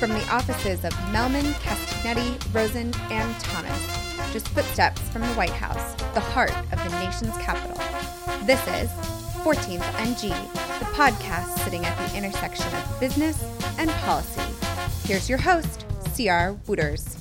From the offices of Mehlman, Castagnetti, Rosen, and Thomas, just footsteps from the White House, the heart of the nation's capital. This is 14th and G, the podcast sitting at the intersection of business and policy. Here's your host, CR Wooters.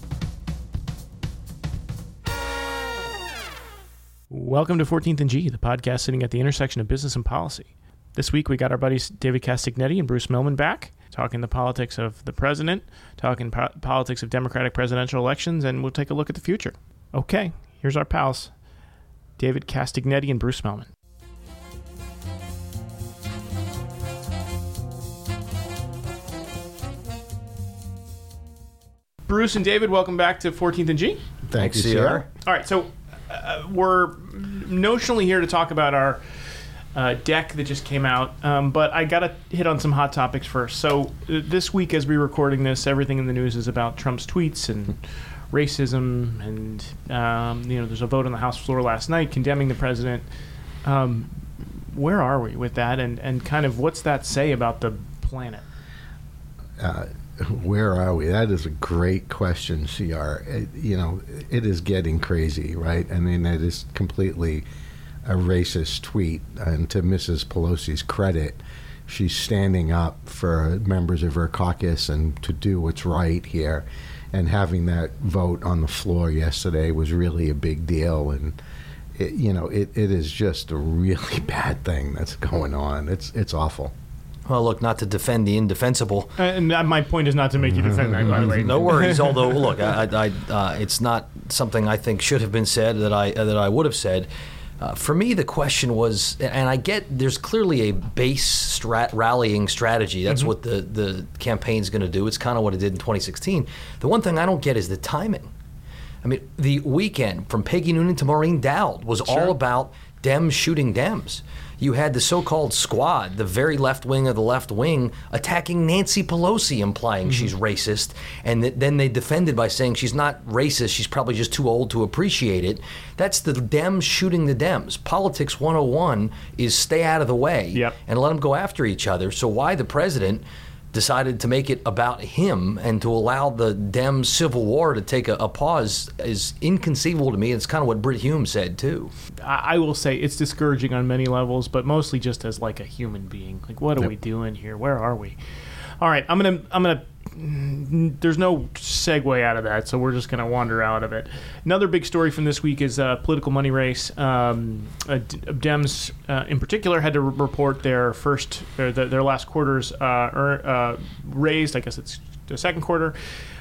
Welcome to 14th and G, the podcast sitting at the intersection of business and policy. This week we got our buddies David Castagnetti and Bruce Mehlman back, talking the politics of the president, talking po- politics of Democratic presidential elections, and we'll take a look at the future. Okay, here's our pals, David Castagnetti and Bruce Mehlman. Bruce and David, welcome back to 14th and G. Thank Thanks, you, CR. All right, so uh, we're notionally here to talk about our uh, deck that just came out, um, but I got to hit on some hot topics first. So uh, this week, as we're recording this, everything in the news is about Trump's tweets and racism, and um, you know, there's a vote on the House floor last night condemning the president. Um, where are we with that, and and kind of what's that say about the planet? Where are we? That is a great question, CR. It, you know, it is getting crazy, right? I mean, it is completely a racist tweet. And to Mrs. Pelosi's credit, she's standing up for members of her caucus and to do what's right here. And having that vote on the floor yesterday was really a big deal. And it, you know, it, it is just a really bad thing that's going on. It's it's awful. Well, look, not to defend the indefensible. Uh, And my point is not to make you defend that, by the way. No worries. Although, look, I, I, I, uh, it's not something I think should have been said that I uh, that I would have said. Uh, for me, the question was, and I get there's clearly a base strat- rallying strategy. That's what the the campaign's going to do. It's kind of what it did in 2016. The one thing I don't get is the timing. I mean, the weekend from Peggy Noonan to Maureen Dowd was all about Dems shooting Dems. You had the so-called squad, the very left wing of the left wing, attacking Nancy Pelosi, implying mm-hmm. she's racist, and th- then they defended by saying she's not racist. She's probably just too old to appreciate it. That's the Dems shooting the Dems. Politics 101 is stay out of the way Yep. and let them go after each other. So why the president? Decided to make it about him and to allow the Dem civil war to take a, a pause is inconceivable to me. It's kind of what Brit Hume said too. I I will say it's discouraging on many levels, but mostly just as like a human being. Like, what are we doing here? Where are we? All right, I'm gonna, I'm gonna. There's no segue out of that, so we're just gonna wander out of it. Another big story from this week is uh, political money race. Um, uh, Dems, uh, in particular, had to re- report their first, their, their last quarters uh, uh, raised. I guess it's the second quarter.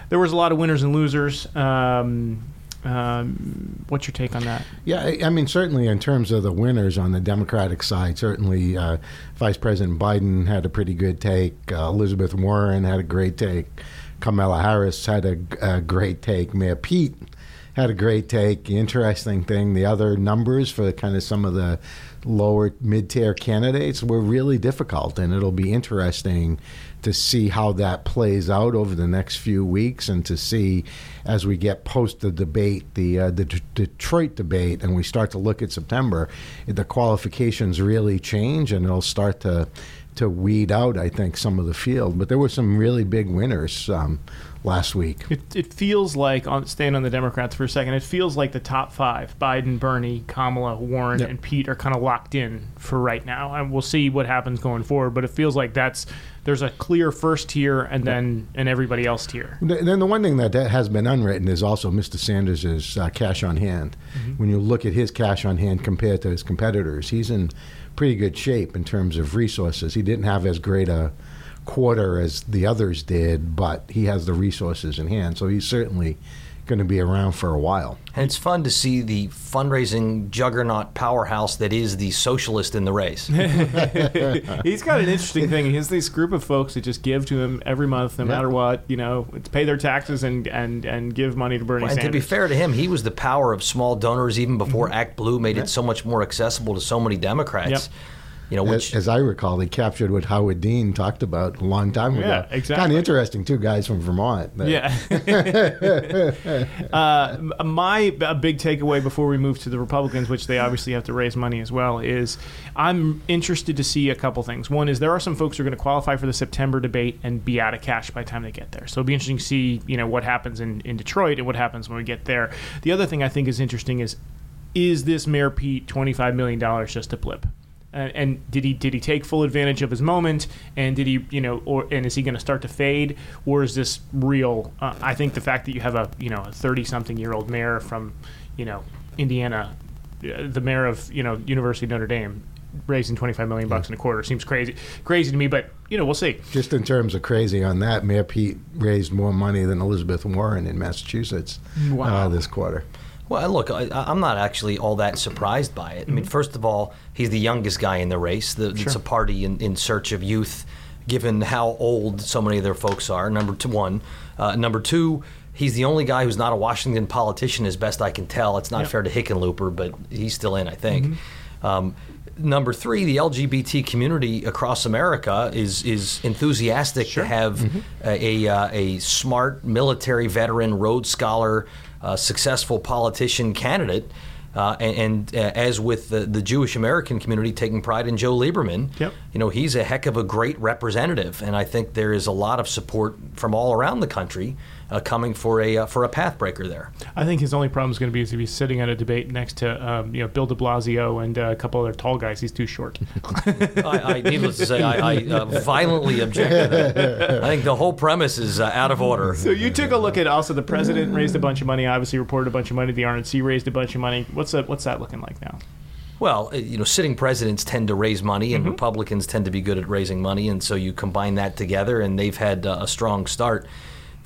There was a lot of winners and losers. Um, um, what's your take on that? Yeah, I- I mean, certainly in terms of the winners on the Democratic side, certainly uh, Vice President Biden had a pretty good take. Uh, Elizabeth Warren had a great take. Kamala Harris had a, a great take. Mayor Pete had a great take. Interesting thing, the other numbers for kind of some of the lower mid-tier candidates were really difficult, and it'll be interesting to see how that plays out over the next few weeks, and to see as we get post the debate, the uh, the D- Detroit debate, and we start to look at September, the qualifications really change, and it'll start to to weed out, I think, some of the field. But there were some really big winners um, last week. It, it feels like, on staying on the Democrats for a second, it feels like the top five Biden, Bernie, Kamala, Warren, Yep. and Pete are kind of locked in for right now. And we'll see what happens going forward. But it feels like that's there's a clear first tier and then and everybody else tier. Th- Then the one thing that, that has been unwritten is also Mr. Sanders' uh, cash on hand. When you look at his cash on hand compared to his competitors, he's in pretty good shape in terms of resources. He didn't have as great a quarter as the others did, but he has the resources in hand. So he's certainly going to be around for a while. And it's fun to see the fundraising juggernaut powerhouse that is the socialist in the race. He's got an interesting thing. He has this group of folks that just give to him every month, no Yeah. matter what. You know, it's pay their taxes and and and give money to Bernie Sanders. and Sanders. to be fair to him, he was the power of small donors even before mm-hmm. ActBlue made it so much more accessible to so many Democrats. Yep. You know, which as, as I recall, they captured what Howard Dean talked about a long time ago. Yeah, exactly. Kind of interesting, two guys from Vermont. that- Yeah. uh, my a big takeaway before we move to the Republicans, which they obviously have to raise money as well, is I'm interested to see a couple things. One is there are some folks who are going to qualify for the September debate and be out of cash by the time they get there. So it'll be interesting to see, you know, what happens in, in Detroit and what happens when we get there. The other thing I think is interesting is is this Mayor Pete $25 million just a blip? And, and did he did he take full advantage of his moment and did he you know or and is he going to start to fade or is this real uh, i think the fact that you have a you know a 30 something year old mayor from you know indiana uh, the mayor of you know university of notre dame raising 25 million bucks in a quarter seems crazy crazy to me but you know we'll see Just in terms of crazy on that, Mayor Pete raised more money than Elizabeth Warren in Massachusetts Wow. uh, this quarter. Well, look, I, I'm not actually all that surprised by it. I mean, first of all, he's the youngest guy in the race. The, It's a party in, in search of youth, given how old so many of their folks are. Number two, one. Uh, number two, he's the only guy who's not a Washington politician, as best I can tell. It's not fair to Hickenlooper, but he's still in, I think. Um, number three, the LGBT community across America is is enthusiastic to have a a, uh, a smart military veteran, Rhodes Scholar, uh, successful politician candidate. Uh, and and uh, as with the, the Jewish American community taking pride in Joe Lieberman, Yep. you know he's a heck of a great representative, and I think there is a lot of support from all around the country uh, coming for a uh, for a pathbreaker there. i think his only problem is going to be is if he's sitting at a debate next to um, you know bill de blasio and uh, a couple other tall guys he's too short I, I needless to say, I, I uh, violently object to that. I think the whole premise is uh, out of order. So you took a look at also the president raised a bunch of money, obviously reported a bunch of money. The RNC raised a bunch of money. What's that? What's that looking like now? Well, uh, you know, sitting presidents tend to raise money, and Republicans tend to be good at raising money, and so you combine that together, and they've had uh, a strong start.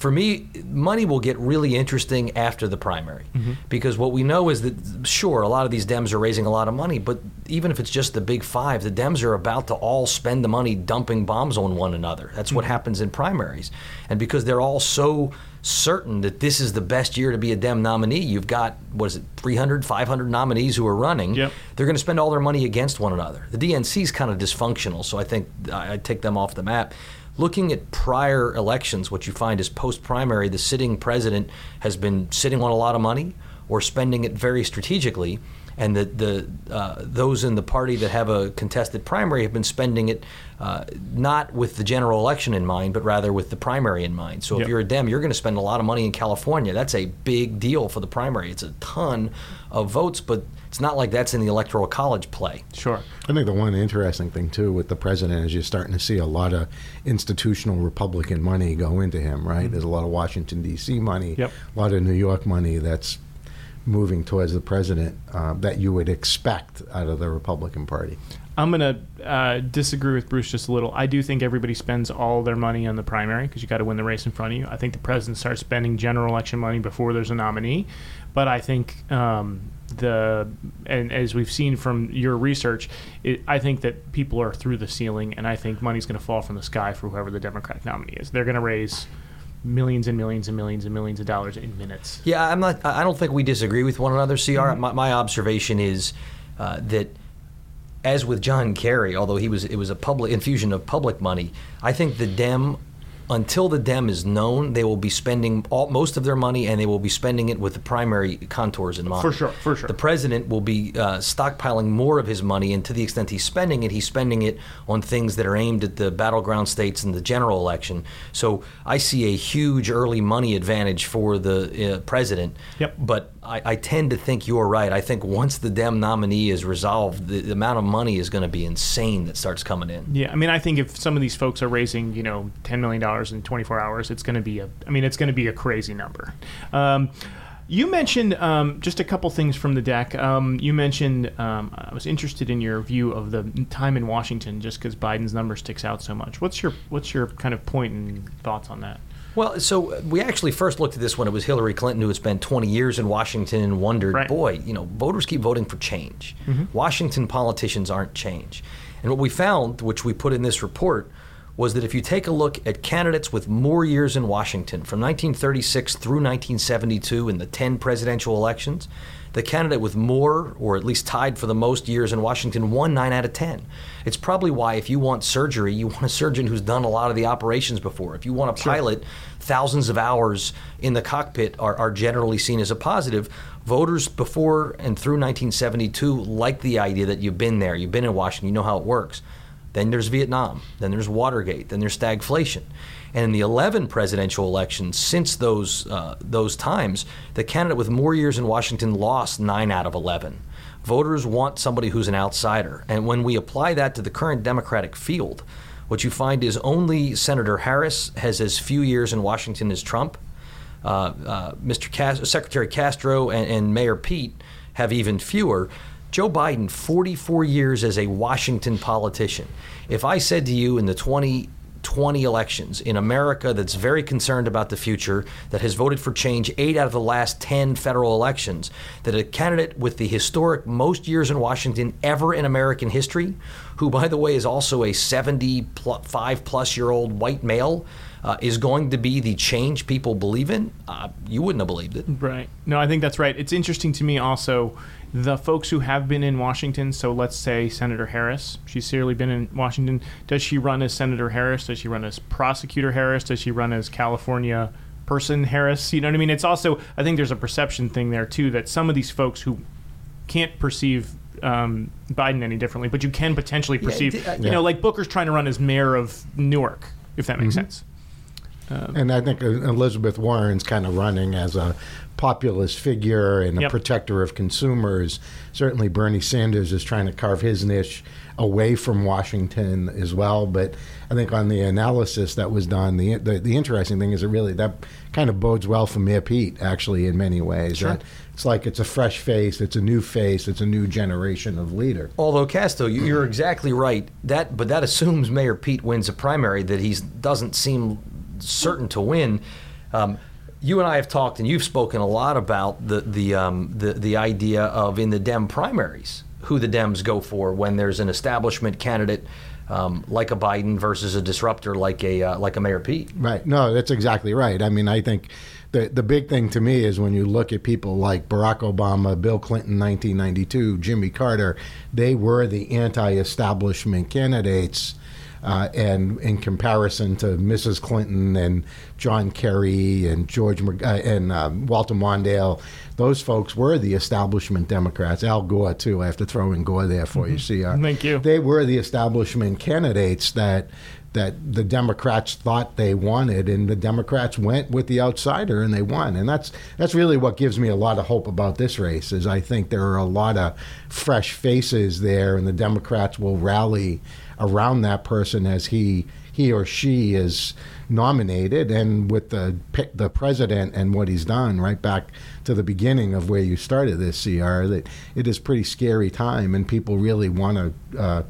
For me, money will get really interesting after the primary mm-hmm. because what we know is that, sure, a lot of these Dems are raising a lot of money, but even if it's just the big five, the Dems are about to all spend the money dumping bombs on one another. That's what mm-hmm. happens in primaries. And because they're all so certain that this is the best year to be a Dem nominee, you've got, what is it, 300, 500 nominees who are running Yep. they're going to spend all their money against one another. The DNC is kind of dysfunctional, so I think I- I'd take them off the map. Looking at prior elections, what you find is post primary, the sitting president has been sitting on a lot of money or spending it very strategically. And the, the uh, those in the party that have a contested primary have been spending it uh, not with the general election in mind, but rather with the primary in mind. So Yep. if you're a Dem, you're going to spend a lot of money in California. That's a big deal for the primary. It's a ton of votes, but it's not like that's in the electoral college play. Sure. I think the one interesting thing too with the president is you're starting to see a lot of institutional Republican money go into him. Right? There's a lot of Washington D.C. money, Yep. a lot of New York money that's moving towards the president uh, that you would expect out of the Republican Party. I'm going to uh, disagree with Bruce just a little. I do think everybody spends all their money on the primary because you got to win the race in front of you. I think the president starts spending general election money before there's a nominee. But I think um, the and as we've seen from your research, it, I think that people are through the ceiling, and I think money's going to fall from the sky for whoever the Democratic nominee is. They're going to raise millions and millions and millions and millions of dollars in minutes. Yeah, I'm not. I don't think we disagree with one another. Cr. My, my observation is uh, that, as with John Kerry, although he was it was a public infusion of public money, I think the Dem. Until the Dem is known, they will be spending all, most of their money, and they will be spending it with the primary contours in mind. For sure, for sure. The president will be uh, stockpiling more of his money, and to the extent he's spending it, he's spending it on things that are aimed at the battleground states and the general election. So I see a huge early money advantage for the uh, president. Yep. But I, I tend to think you're right. I think once the Dem nominee is resolved, the, the amount of money is going to be insane that starts coming in. Yeah, I mean, I think if some of these folks are raising, you know, ten million dollars in 24 hours, it's going to be a. I mean, it's going to be a crazy number. Um, you mentioned um, just a couple things from the deck. Um, you mentioned um, I was interested in your view of the time in Washington, just because Biden's number sticks out so much. What's your What's your kind of point and thoughts on that? Well, so uh, we actually first looked at this when it was Hillary Clinton who had spent 20 years in Washington and wondered, Right. boy, you know, voters keep voting for change. Mm-hmm. Washington politicians aren't change. And what we found, which we put in this report, was that if you take a look at candidates with more years in Washington from 1936 through 1972 in the 10 presidential elections, the candidate with more, or at least tied for the most years in Washington, won 9 out of 10. It's probably why, if you want surgery, you want a surgeon who's done a lot of the operations before. If you want a pilot, thousands of hours in the cockpit are, are generally seen as a positive. Voters before and through 1972 liked the idea that you've been there, you've been in Washington, you know how it works. Then there's Vietnam, then there's Watergate, then there's stagflation. And in the 11 presidential elections since those, uh, those times, the candidate with more years in Washington lost 9 out of 11. Voters want somebody who's an outsider. And when we apply that to the current Democratic field, what you find is only Senator Harris has as few years in Washington as Trump. Uh, uh, Mr. Secretary Castro and, and Mayor Pete have even fewer. Joe Biden, 44 years as a Washington politician. If I said to you in the 20 20 elections in America that's very concerned about the future, that has voted for change eight out of the last 10 federal elections, that a candidate with the historic most years in Washington ever in American history, who, by the way, is also a 75 plus year old white male, uh, is going to be the change people believe in, uh, you wouldn't have believed it. Right. No, I think that's right. It's interesting to me also the folks who have been in Washington. So let's say Senator Harris. She's clearly been in Washington. Does she run as Senator Harris? Does she run as Prosecutor Harris? Does she run as California person Harris? You know what I mean? It's also, I think there's a perception thing there too that some of these folks who can't perceive um, Biden any differently, but you can potentially perceive, d- uh, you yeah. know, like Booker's trying to run as mayor of Newark, if that Mm-hmm. makes sense. And I think Elizabeth Warren's kind of running as a populist figure and a Yep. protector of consumers. Certainly, Bernie Sanders is trying to carve his niche away from Washington as well. But I think on the analysis that was done, the the, the interesting thing is it really that kind of bodes well for Mayor Pete, actually, in many ways. Sure. That it's like it's a fresh face, it's a new face, it's a new generation of leader. Although Casto, you- you're exactly right. That, but that assumes Mayor Pete wins a primary that he doesn't seem certain to win. Um, you and I have talked, and you've spoken a lot about the the um, the, the idea of in the Dem primaries who the Dems go for when there's an establishment candidate um, like a Biden versus a disruptor like a uh, like a Mayor Pete. Right. No, that's exactly right. I mean, I think the the big thing to me is when you look at people like Barack Obama, Bill Clinton, 1992, Jimmy Carter, they were the anti-establishment candidates. Uh, and in comparison to Mrs. Clinton and John Kerry and George uh, and um, Walter Mondale, those folks were the establishment Democrats. Al Gore too. I have to throw in Gore there for you. See, uh, Thank you. They were the establishment candidates that that the Democrats thought they wanted, and the Democrats went with the outsider and they won. And that's that's really what gives me a lot of hope about this race. Is I think there are a lot of fresh faces there, and the Democrats will rally around that person as he he or she is nominated, and with the the president and what he's done, right back to the beginning of where you started this, CR, that it is pretty scary time, and people really want to uh,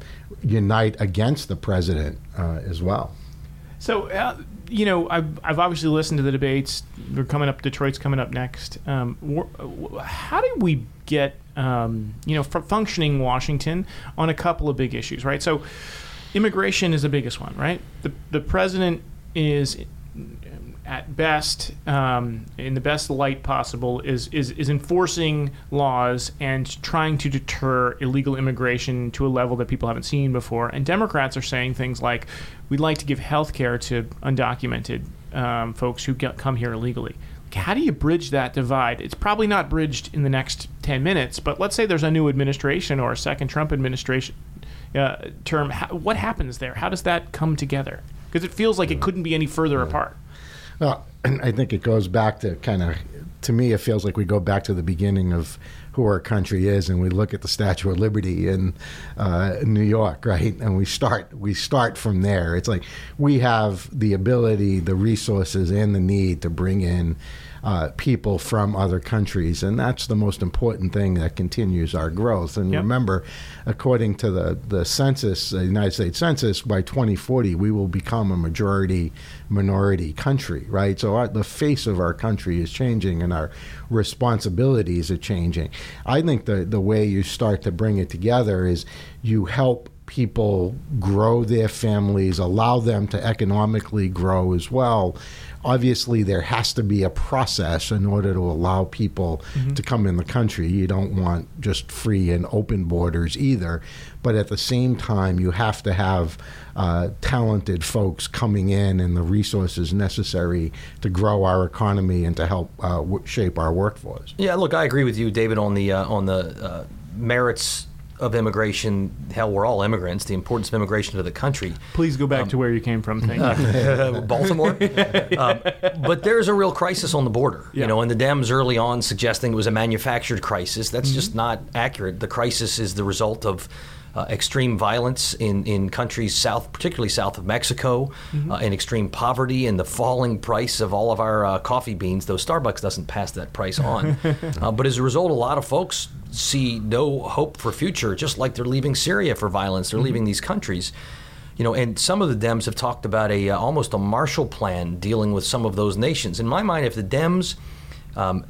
unite against the president uh, as well. So, uh, you know, I've, I've obviously listened to the debates. They're coming up. Detroit's coming up next. Um, how do we get, um, you know, functioning Washington on a couple of big issues, right? So, immigration is the biggest one, right? The the president is. At best, um, in the best light possible, is, is is enforcing laws and trying to deter illegal immigration to a level that people haven't seen before. And Democrats are saying things like, "We'd like to give health care to undocumented um, folks who get, come here illegally." How do you bridge that divide? It's probably not bridged in the next ten minutes, but let's say there's a new administration or a second Trump administration uh, term. How, what happens there? How does that come together? Because it feels like it couldn't be any further apart. Well, I think it goes back to kind of, to me, it feels like we go back to the beginning of who our country is, and we look at the Statue of Liberty in uh, New York, right? And we start we start from there. It's like we have the ability, the resources, and the need to bring in. Uh, people from other countries, and that's the most important thing that continues our growth. And Yep. remember, according to the the census, the United States Census, by 2040 we will become a majority minority country, right? So our, the face of our country is changing, and our responsibilities are changing. I think the the way you start to bring it together is you help people grow their families, allow them to economically grow as well. Obviously, there has to be a process in order to allow people to come in the country. You don't want just free and open borders either. But at the same time, you have to have uh, talented folks coming in and the resources necessary to grow our economy and to help uh, w- shape our workforce. Yeah, look, I agree with you, David, on the uh, on the uh, merits of immigration. Hell, we're all immigrants. The importance of immigration to the country. Please go back to um, where you came from. Thank uh, you. Baltimore. um, but there's a real crisis on the border, Yeah. you know, and the Dems early on suggesting it was a manufactured crisis. That's mm-hmm. just not accurate. The crisis is the result of uh, extreme violence in, in countries south, particularly south of Mexico, uh, and extreme poverty and the falling price of all of our uh, coffee beans, though Starbucks doesn't pass that price on. uh, but as a result, a lot of folks see no hope for future, just like they're leaving Syria for violence. They're leaving these countries. You know, and some of the Dems have talked about a uh, almost a Marshall Plan dealing with some of those nations. In my mind, if the Dems um,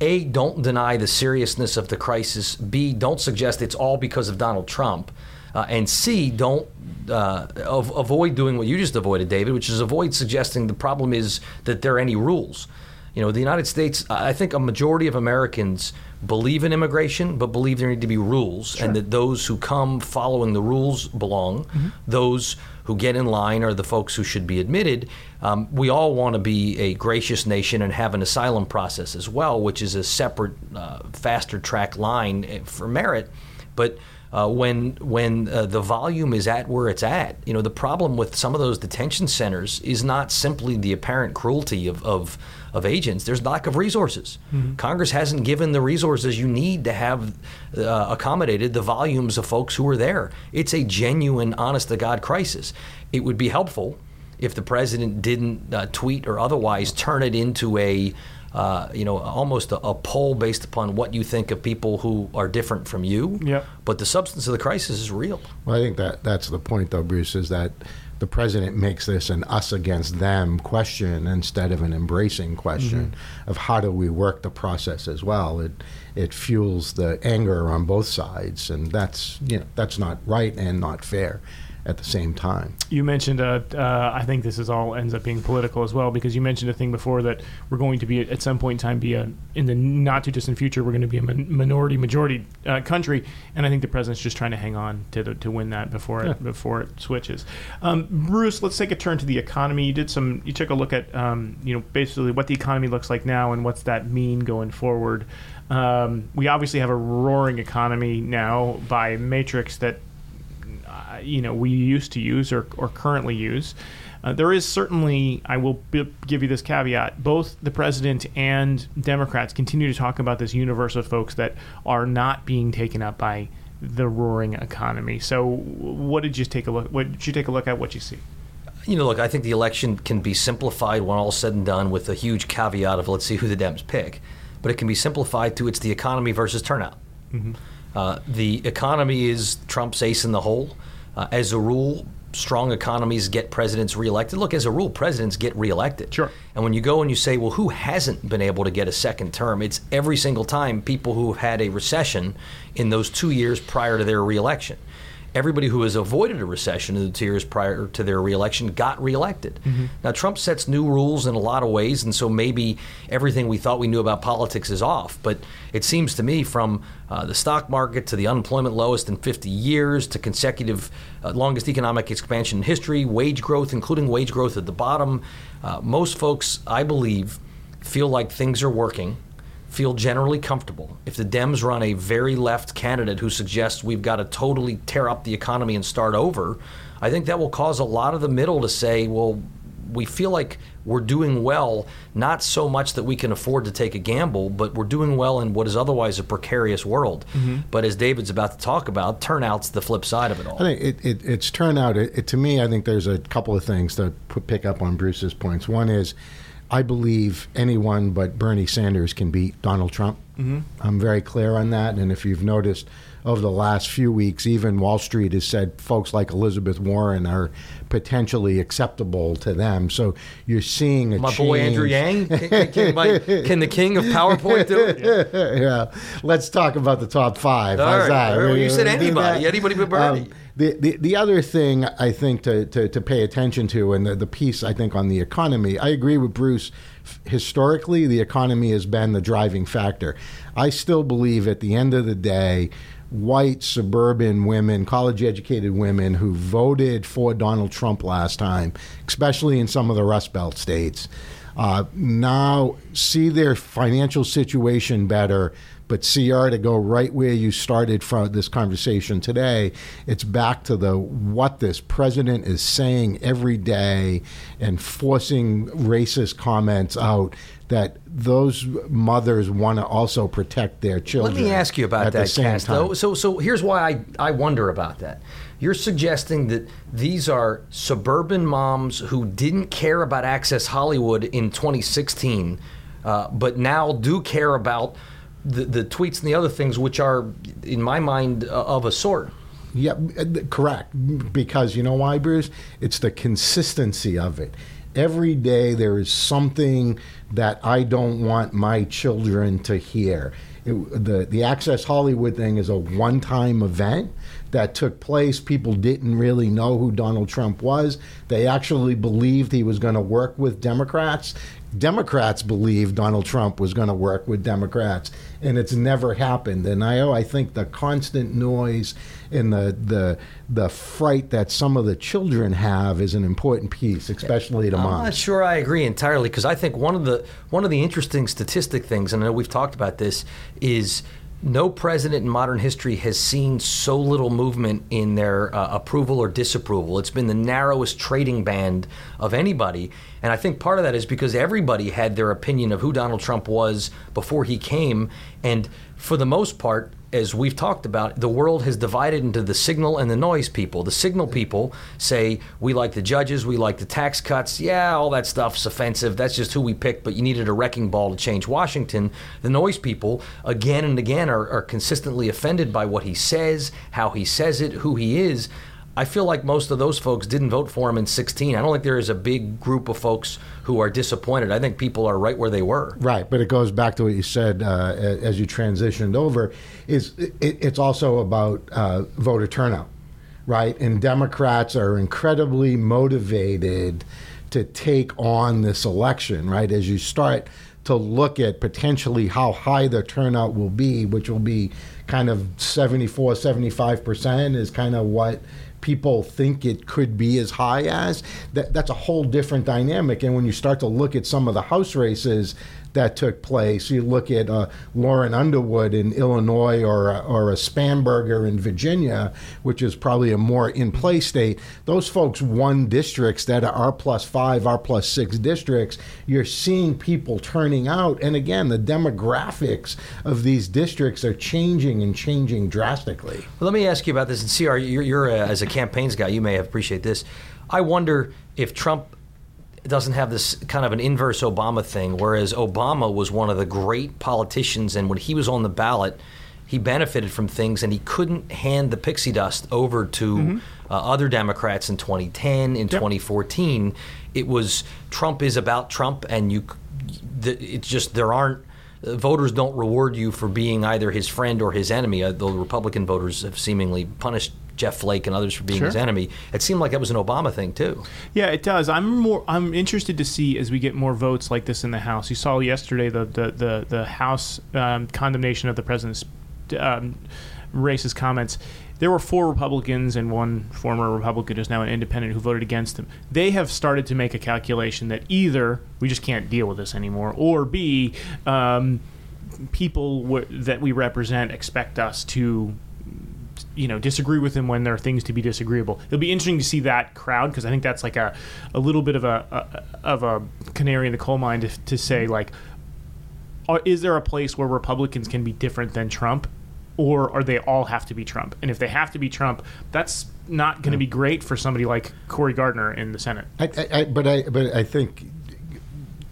a, don't deny the seriousness of the crisis. B, don't suggest it's all because of Donald Trump. Uh, and C, don't uh, av- avoid doing what you just avoided, David, which is avoid suggesting the problem is that there are any rules. You know, the United States, I think a majority of Americans believe in immigration, but believe there need to be rules, and that those who come following the rules belong. Those who get in line are the folks who should be admitted. Um, we all want to be a gracious nation and have an asylum process as well, which is a separate, uh, faster track line eh, for merit. But uh, when when uh, the volume is at where it's at, you know, the problem with some of those detention centers is not simply the apparent cruelty of, of, of agents. There's lack of resources. Congress hasn't given the resources you need to have uh, accommodated the volumes of folks who are there. It's a genuine, honest to God crisis. It would be helpful if the president didn't uh, tweet or otherwise turn it into a uh, you know almost a, a poll based upon what you think of people who are different from you. Yep. But the substance of the crisis is real. Well, I think that that's the point, though, Bruce, is that the president makes this an us against them question instead of an embracing question of how do we work the process as well. It it fuels the anger on both sides, and that's you know that's not right and not fair at the same time. You mentioned, uh, uh, I think this is all ends up being political as well, because you mentioned a thing before that we're going to be at some point in time be a in the not too distant future we're going to be a min- minority majority uh, country, and I think the president's just trying to hang on to the, to win that before it before it switches. Um, Bruce, let's take a turn to the economy. You did some, you took a look at um, you know basically what the economy looks like now and what's that mean going forward. Um, we obviously have a roaring economy now by matrix that uh, you know we used to use or, or currently use. Uh, there is certainly, I will b- give you this caveat: both the president and Democrats continue to talk about this universe of folks that are not being taken up by the roaring economy. So, what did you take a look? What did you take a look at? What you see? You know, look, I think the election can be simplified when all's said and done with a huge caveat of let's see who the Dems pick. But it can be simplified to it's the economy versus turnout. Uh, the economy is Trump's ace in the hole. Uh, as a rule, strong economies get presidents reelected. Look, as a rule, presidents get reelected. Sure. And when you go and you say, well, who hasn't been able to get a second term? It's every single time people who have had a recession in those two years prior to their reelection. Everybody who has avoided a recession in the two years prior to their reelection got reelected. Now, Trump sets new rules in a lot of ways, and so maybe everything we thought we knew about politics is off. But it seems to me, from uh, the stock market to the unemployment lowest in 50 years to consecutive uh, longest economic expansion in history, wage growth, including wage growth at the bottom, uh, most folks, I believe, feel like things are working feel generally comfortable. If the Dems run a very left candidate who suggests we've got to totally tear up the economy and start over, I think that will cause a lot of the middle to say, well, we feel like we're doing well, not so much that we can afford to take a gamble, but we're doing well in what is otherwise a precarious world. Mm-hmm. But as David's about to talk about, turnout's the flip side of it all. I think it, it, it's turnout. It, to me, I think there's a couple of things to pick up on Bruce's points. One is, I believe anyone but Bernie Sanders can beat Donald Trump. Mm-hmm. I'm very clear on that. And if you've noticed over the last few weeks, even Wall Street has said folks like Elizabeth Warren are potentially acceptable to them. So you're seeing a My change. boy Andrew Yang, can, can, my- can the king of PowerPoint do it? yeah. Let's talk about the top five. All How's right. that? Well, you said anybody. Anybody but Bernie. Um, The, the, the other thing I think to, to, to pay attention to, and the, the piece I think on the economy, I agree with Bruce. Historically, the economy has been the driving factor. I still believe at the end of the day, white suburban women, college educated women who voted for Donald Trump last time, especially in some of the Rust Belt states, uh, now see their financial situation better. But CR to go right where you started from this conversation today, it's back to the what this president is saying every day and forcing racist comments out that those mothers want to also protect their children. Let me ask you about at the that, same Cass. time. Though, so, so here's why I, I wonder about that. You're suggesting that these are suburban moms who didn't care about Access Hollywood in 2016, uh, but now do care about the, the tweets and the other things, which are, in my mind, uh, of a sort. Yeah, uh, correct. Because you know why, Bruce? It's the consistency of it. Every day there is something that I don't want my children to hear. It, the the Access Hollywood thing is a one time event that took place. People didn't really know who Donald Trump was. They actually believed he was going to work with Democrats. Democrats believed Donald Trump was going to work with Democrats, and it's never happened. And I, oh, I think the constant noise and the the the fright that some of the children have is an important piece, especially to moms. I'm not sure I agree entirely because I think one of the one of the interesting statistic things, and I know we've talked about this, is no president in modern history has seen so little movement in their uh, approval or disapproval. It's been the narrowest trading band of anybody, and I think part of that is because everybody had their opinion of who Donald Trump was before he came, and for the most part, as we've talked about, the world has divided into the signal and the noise people. The signal people say, we like the judges, we like the tax cuts. Yeah, all that stuff's offensive. That's just who we picked, but you needed a wrecking ball to change Washington. The noise people, again and again, are, are consistently offended by what he says, how he says it, who he is. I feel like most of those folks didn't vote for him in 16. I don't think there is a big group of folks who are disappointed. I think people are right where they were. Right, but it goes back to what you said uh, as you transitioned over. Is it, it's also about uh, voter turnout, right? And Democrats are incredibly motivated to take on this election, right? As you start to look at potentially how high the turnout will be, which will be kind of 74, 75 percent, is kind of what people think it could be as high as that, that's a whole different dynamic. And when you start to look at some of the house races that took place you look at uh, Lauren Underwood in Illinois or a, or a Spanberger in Virginia which is probably a more in play state those folks won districts that are R plus 5 R plus 6 districts you're seeing people turning out and again the demographics of these districts are changing and changing drastically Well, let me ask you about this. And CR, you're, you're uh, as a campaigns guy, you may appreciate this. I wonder if Trump doesn't have this kind of an inverse Obama thing, whereas Obama was one of the great politicians, and when he was on the ballot, he benefited from things, and he couldn't hand the pixie dust over to uh, other Democrats in 2010, in 2014. It was Trump is about Trump, and you. the- It's just there aren't uh, voters don't reward you for being either his friend or his enemy. Uh, the Republican voters have seemingly punished Jeff Flake and others for being his enemy. It seemed like that was an Obama thing too. Yeah, it does. I'm more. I'm interested to see as we get more votes like this in the House. You saw yesterday the the the, the House um, condemnation of the president's um, racist comments. There were four Republicans and one former Republican who's now an independent who voted against him. They have started to make a calculation that either we just can't deal with this anymore, or B, um, people w- that we represent expect us to you know disagree with him when there are things to be disagreeable. It'll be interesting to see that crowd because I think that's like a, a little bit of a, a of a canary in the coal mine to, to say like, are, is there a place where Republicans can be different than Trump, or are they all have to be Trump? And if they have to be Trump, that's not going to be great for somebody like Cory Gardner in the Senate. I, I, I, but I but I think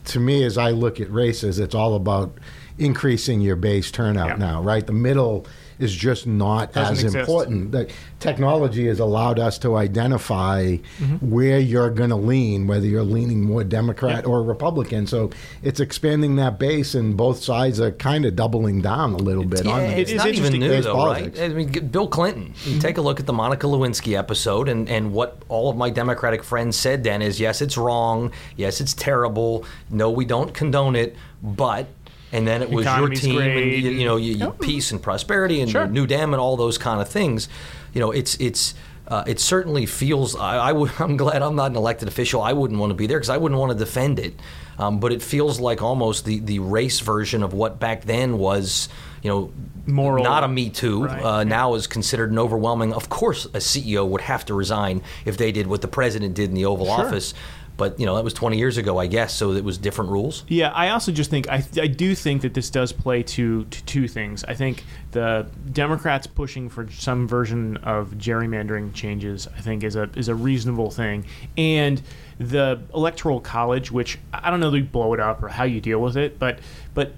to me as I look at races, it's all about increasing your base turnout Yeah. now, right? The middle is just not Doesn't as exist. important. The technology has allowed us to identify Mm-hmm. where you're going to lean, whether you're leaning more Democrat Yeah. or Republican. So it's expanding that base, and both sides are kind of doubling down a little bit Yeah, that. It it's is not even new Base though, politics. right? I mean, Bill Clinton. You take a look at the Monica Lewinsky episode, and, and what all of my Democratic friends said then is, yes, it's wrong. Yes, it's terrible. No, we don't condone it, but. And then it was Economy's your team, great. and you, you know, you, you peace and prosperity, and Sure. New Dam, and all those kind of things. You know, it's it's. Uh, it certainly feels. I, I would, I'm glad I'm not an elected official. I wouldn't want to be there because I wouldn't want to defend it. Um, but it feels like almost the, the race version of what back then was, you know, Moral. not a Me Too. Right. Uh, now is considered an overwhelming. Of course, a CEO would have to resign if they did what the president did in the Oval Sure. Office. But you know that was 20 years ago, I guess. So it was different rules. Yeah, I also just think I, I do think that this does play to, to two things. I think the Democrats pushing for some version of gerrymandering changes, I think, is a is a reasonable thing, and the electoral college, which I don't know that you blow it up or how you deal with it, but but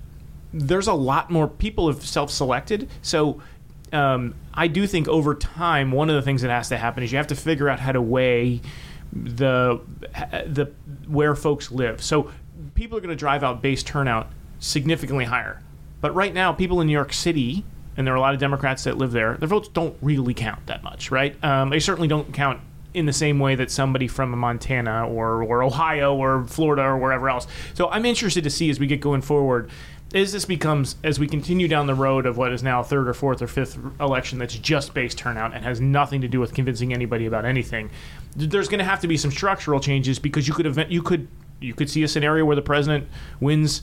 there's a lot more people have self-selected, so. Um, I do think over time, one of the things that has to happen is you have to figure out how to weigh the the where folks live. So people are going to drive out base turnout significantly higher. But right now, people in New York City, and there are a lot of Democrats that live there, their votes don't really count that much, right? Um, they certainly don't count in the same way that somebody from Montana or, or Ohio or Florida or wherever else. So I'm interested to see as we get going forward. As this becomes, as we continue down the road of what is now third or fourth or fifth election that's just base turnout and has nothing to do with convincing anybody about anything, there's going to have to be some structural changes because you could event, you could you could see a scenario where the president wins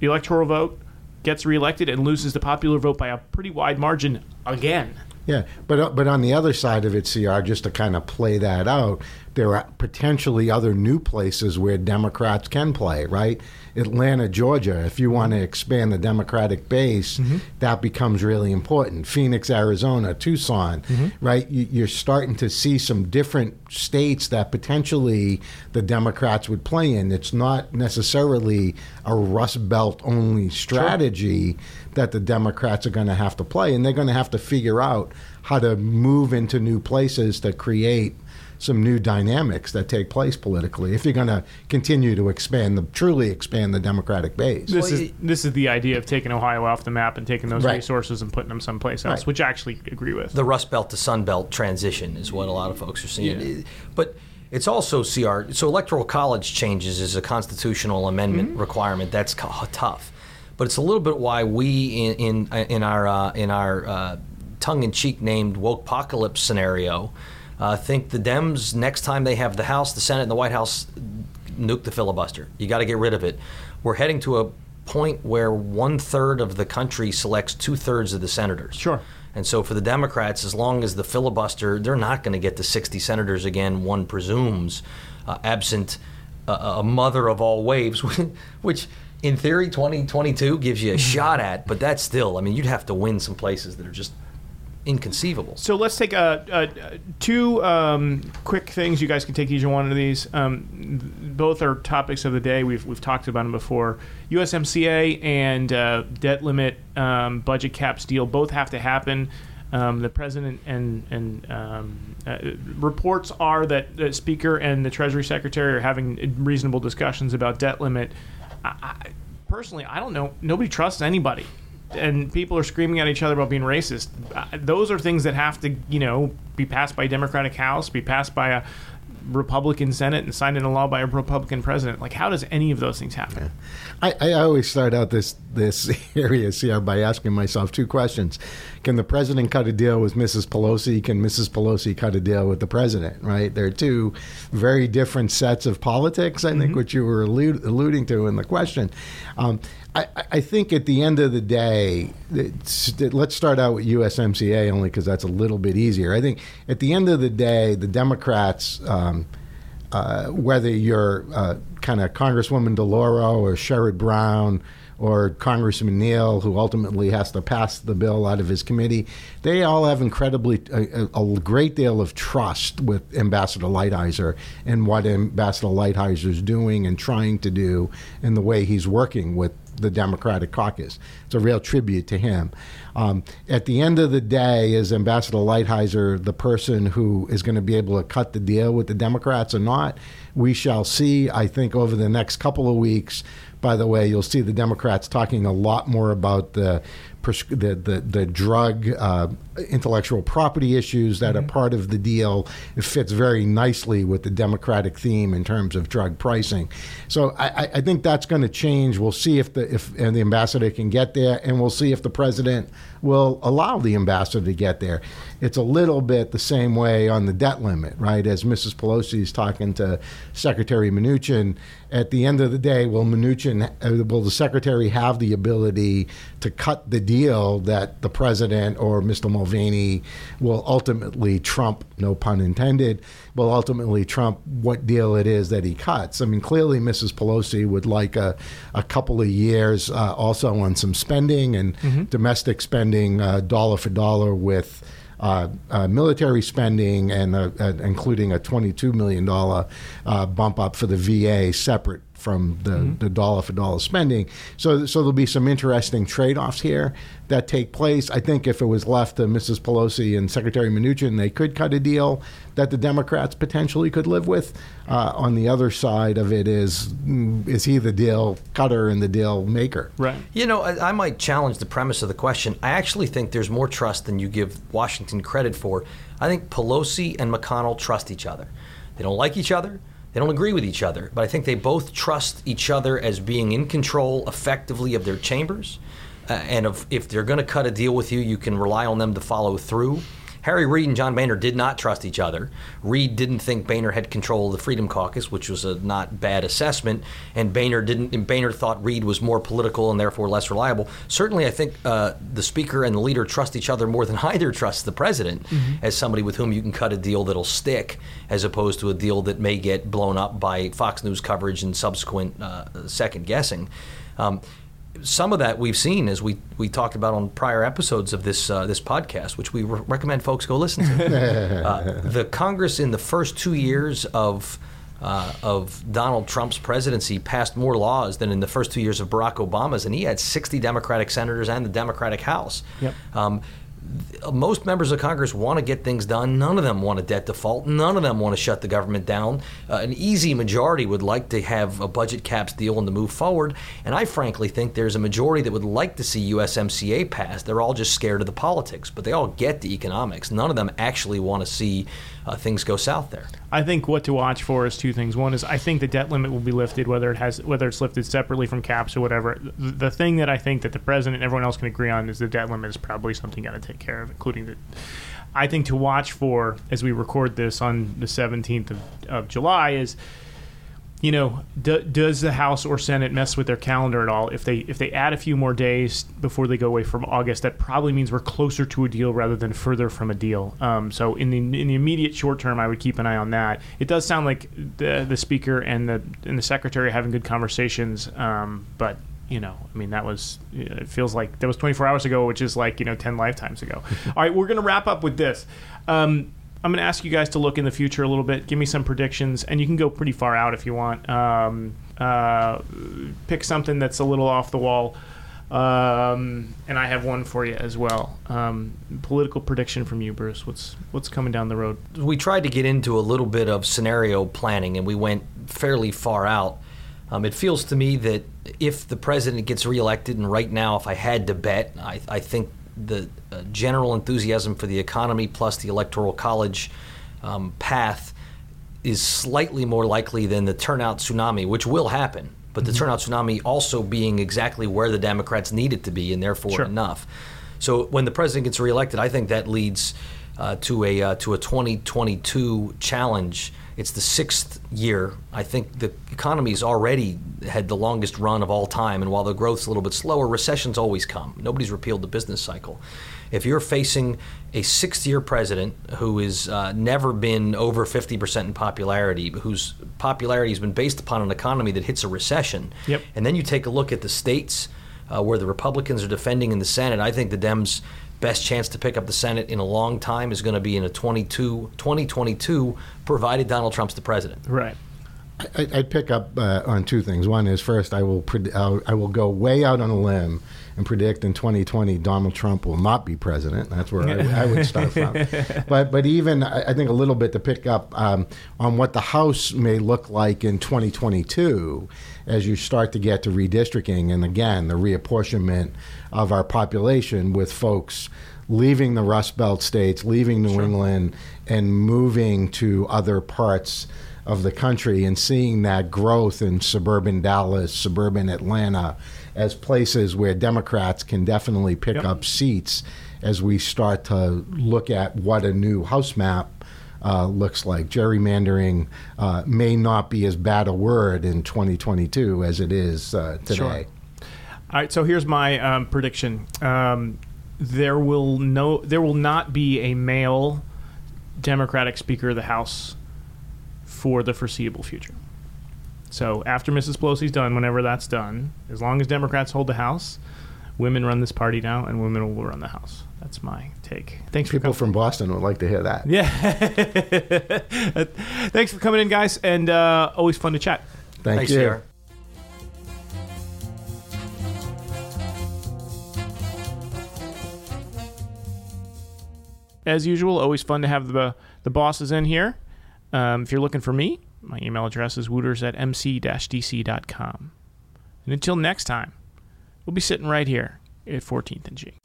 the electoral vote, gets reelected, and loses the popular vote by a pretty wide margin again. Yeah, but uh, but on the other side of it, CR, just to kind of play that out, there are potentially other new places where Democrats can play, right? Atlanta, Georgia. If you want to mm-hmm. expand the Democratic base, mm-hmm. that becomes really important. Phoenix, Arizona, Tucson, mm-hmm. right? You, you're starting to see some different states that potentially the Democrats would play in. It's not necessarily a Rust Belt only strategy that the Democrats are going to have to play, and they're going to have to figure out how to move into new places to create some new dynamics that take place politically if you're going to continue to expand the truly expand the Democratic base. This Well, is it- this is the idea of taking Ohio off the map and taking those Right. resources and putting them someplace else, Right. which I actually agree with. the Rust Belt to Sun Belt transition is what a lot of folks are seeing. Yeah. But it's also CR. So electoral college changes is a constitutional amendment Mm-hmm. requirement. That's tough, but it's a little bit why we in in, in our uh, in our uh, tongue-in-cheek named woke apocalypse scenario uh, think the Dems next time they have the House, the Senate, and the White House nuke the filibuster. You got to get rid of it. We're heading to a point where one third of the country selects two thirds of the senators. Sure. And so for the Democrats, as long as the filibuster, they're not going to get to 60 senators again, one presumes, uh, absent a, a mother of all waves, which in theory 2022 gives you a shot at, but that's still, I mean, you'd have to win some places that are just inconceivable. So let's take uh, uh, two um, quick things. You guys can take each one of these. Um, th- both are topics of the day. We've we've talked about them before. USMCA and uh, debt limit um, budget caps deal both have to happen. Um, the president and and um, uh, reports are that the speaker and the treasury secretary are having reasonable discussions about debt limit. I, I, personally, I don't know. Nobody trusts anybody and people are screaming at each other about being racist. Uh, those are things that have to, you know, be passed by a Democratic House, be passed by a Republican Senate, and signed into law by a Republican president. Like, how does any of those things happen? I, I always start out this this area CR by asking myself two questions: Can the president cut a deal with Mrs. Pelosi? Can Mrs. Pelosi cut a deal with the president? Right? They're two very different sets of politics. I think what you were allude, alluding to in the question. Um, I, I think at the end of the day, it's, let's start out with USMCA only because that's a little bit easier. I think at the end of the day, the Democrats. Um, uh, whether you're uh, kind of Congresswoman DeLauro or Sherrod Brown or Congressman Neal, who ultimately has to pass the bill out of his committee, they all have incredibly a, a great deal of trust with Ambassador Lighthizer and what Ambassador Lighthizer is doing and trying to do, and the way he's working with the Democratic caucus. It's a real tribute to him. Um, at the end of the day, is Ambassador Lighthizer the person who is going to be able to cut the deal with the Democrats or not? We shall see. I think over the next couple of weeks, by the way, you'll see the Democrats talking a lot more about the the the, the drug uh, intellectual property issues that mm-hmm. are part of the deal. It fits very nicely with the Democratic theme in terms of drug pricing. So I, I think that's going to change. We'll see if the if and the ambassador can get there, and we'll see if the president will allow the ambassador to get there. It's a little bit the same way on the debt limit, right? As Mrs. Pelosi is talking to Secretary Mnuchin, at the end of the day, will Mnuchin, uh, will the secretary have the ability to cut the deal that the president or Mr. Mulvaney will ultimately trump, no pun intended, will ultimately trump what deal it is that he cuts? I mean, clearly Mrs. Pelosi would like a, a couple of years uh, also on some spending and mm-hmm. domestic spending, uh, dollar for dollar with. Uh, uh, military spending and uh, uh including a $22 million uh, bump up for the VA separate from the, mm-hmm. the dollar for dollar spending. So, so there'll be some interesting trade offs here that take place. I think if it was left to Mrs. Pelosi and Secretary Mnuchin, they could cut a deal that the Democrats potentially could live with. Uh, on the other side of it is, mm, is he the deal cutter and the deal maker? Right. You know, I, I might challenge the premise of the question. I actually think there's more trust than you give Washington credit for. I think Pelosi and McConnell trust each other. They don't like each other. They don't agree with each other, but I think they both trust each other as being in control effectively of their chambers. Uh, and if, if they're going to cut a deal with you, you can rely on them to follow through. Harry Reid and John Boehner did not trust each other. Reid didn't think Boehner had control of the Freedom Caucus, which was a not bad assessment, and Boehner didn't. And Boehner thought Reid was more political and therefore less reliable. Certainly, I think uh, the speaker and the leader trust each other more than either trusts the president mm-hmm. as somebody with whom you can cut a deal that'll stick, as opposed to a deal that may get blown up by Fox News coverage and subsequent uh, second guessing. Um, some of that we've seen as we, we talked about on prior episodes of this uh, this podcast, which we re- recommend folks go listen to. uh, the Congress in the first two years of uh, of Donald Trump's presidency passed more laws than in the first two years of Barack Obama's, and he had 60 Democratic senators and the Democratic House. Yep. Um, most members of Congress want to get things done. None of them want a debt default. None of them want to shut the government down. Uh, an easy majority would like to have a budget caps deal and to move forward. And I frankly think there's a majority that would like to see USMCA passed. They're all just scared of the politics, but they all get the economics. None of them actually want to see uh, things go south there. I think what to watch for is two things. One is I think the debt limit will be lifted, whether it has whether it's lifted separately from caps or whatever. The, the thing that I think that the president and everyone else can agree on is the debt limit is probably something got to take care of, including the. I think to watch for as we record this on the 17th of, of July is you know, do, does the House or Senate mess with their calendar at all? If they if they add a few more days before they go away from August, that probably means we're closer to a deal rather than further from a deal. Um, so in the in the immediate short term, I would keep an eye on that. It does sound like the the speaker and the and the secretary are having good conversations, um, but you know, I mean, that was it feels like that was 24 hours ago, which is like you know 10 lifetimes ago. All right, we're gonna wrap up with this. Um, I'm going to ask you guys to look in the future a little bit. Give me some predictions, and you can go pretty far out if you want. Um, uh, pick something that's a little off the wall. Um, and I have one for you as well. Um, political prediction from you, Bruce. What's what's coming down the road? We tried to get into a little bit of scenario planning, and we went fairly far out. Um, it feels to me that if the president gets reelected, and right now, if I had to bet, I, I think the uh, general enthusiasm for the economy plus the electoral college um, path is slightly more likely than the turnout tsunami, which will happen. But the mm-hmm. turnout tsunami also being exactly where the Democrats need it to be, and therefore sure. enough. So when the president gets reelected, I think that leads uh, to a uh, to a 2022 challenge it's the sixth year. I think the economy's already had the longest run of all time, and while the growth's a little bit slower, recessions always come. Nobody's repealed the business cycle. If you're facing a sixth-year president who has uh, never been over 50% in popularity, whose popularity has been based upon an economy that hits a recession, yep. and then you take a look at the states uh, where the Republicans are defending in the Senate, I think the Dems best chance to pick up the Senate in a long time is going to be in a 22, 2022, provided Donald Trump's the president. Right. I, I'd pick up uh, on two things. One is first, I will pred- uh, I will go way out on a limb and predict in 2020 Donald Trump will not be president. That's where I, I would start from. But but even I think a little bit to pick up um, on what the House may look like in 2022 as you start to get to redistricting and again the reapportionment of our population with folks leaving the Rust Belt states, leaving New England, and moving to other parts of the country and seeing that growth in suburban Dallas, suburban Atlanta, as places where Democrats can definitely pick Yep. up seats as we start to look at what a new House map uh, looks like. Gerrymandering uh, may not be as bad a word in 2022 as it is uh, today. Sure. All right, so here's my um, prediction. Um, there will no, there will not be a male Democratic Speaker of the House for the foreseeable future. So after Mrs. Pelosi's done, whenever that's done, as long as Democrats hold the House, women run this party now, and women will run the House. That's my take. Thanks People coming. from Boston would like to hear that. Yeah. Thanks for coming in, guys, and uh, always fun to chat. Thank Thanks, you. Sierra. as usual, always fun to have the the bosses in here. Um, if you're looking for me, my email address is wooters at mc-dc.com. And until next time, we'll be sitting right here at 14th and G.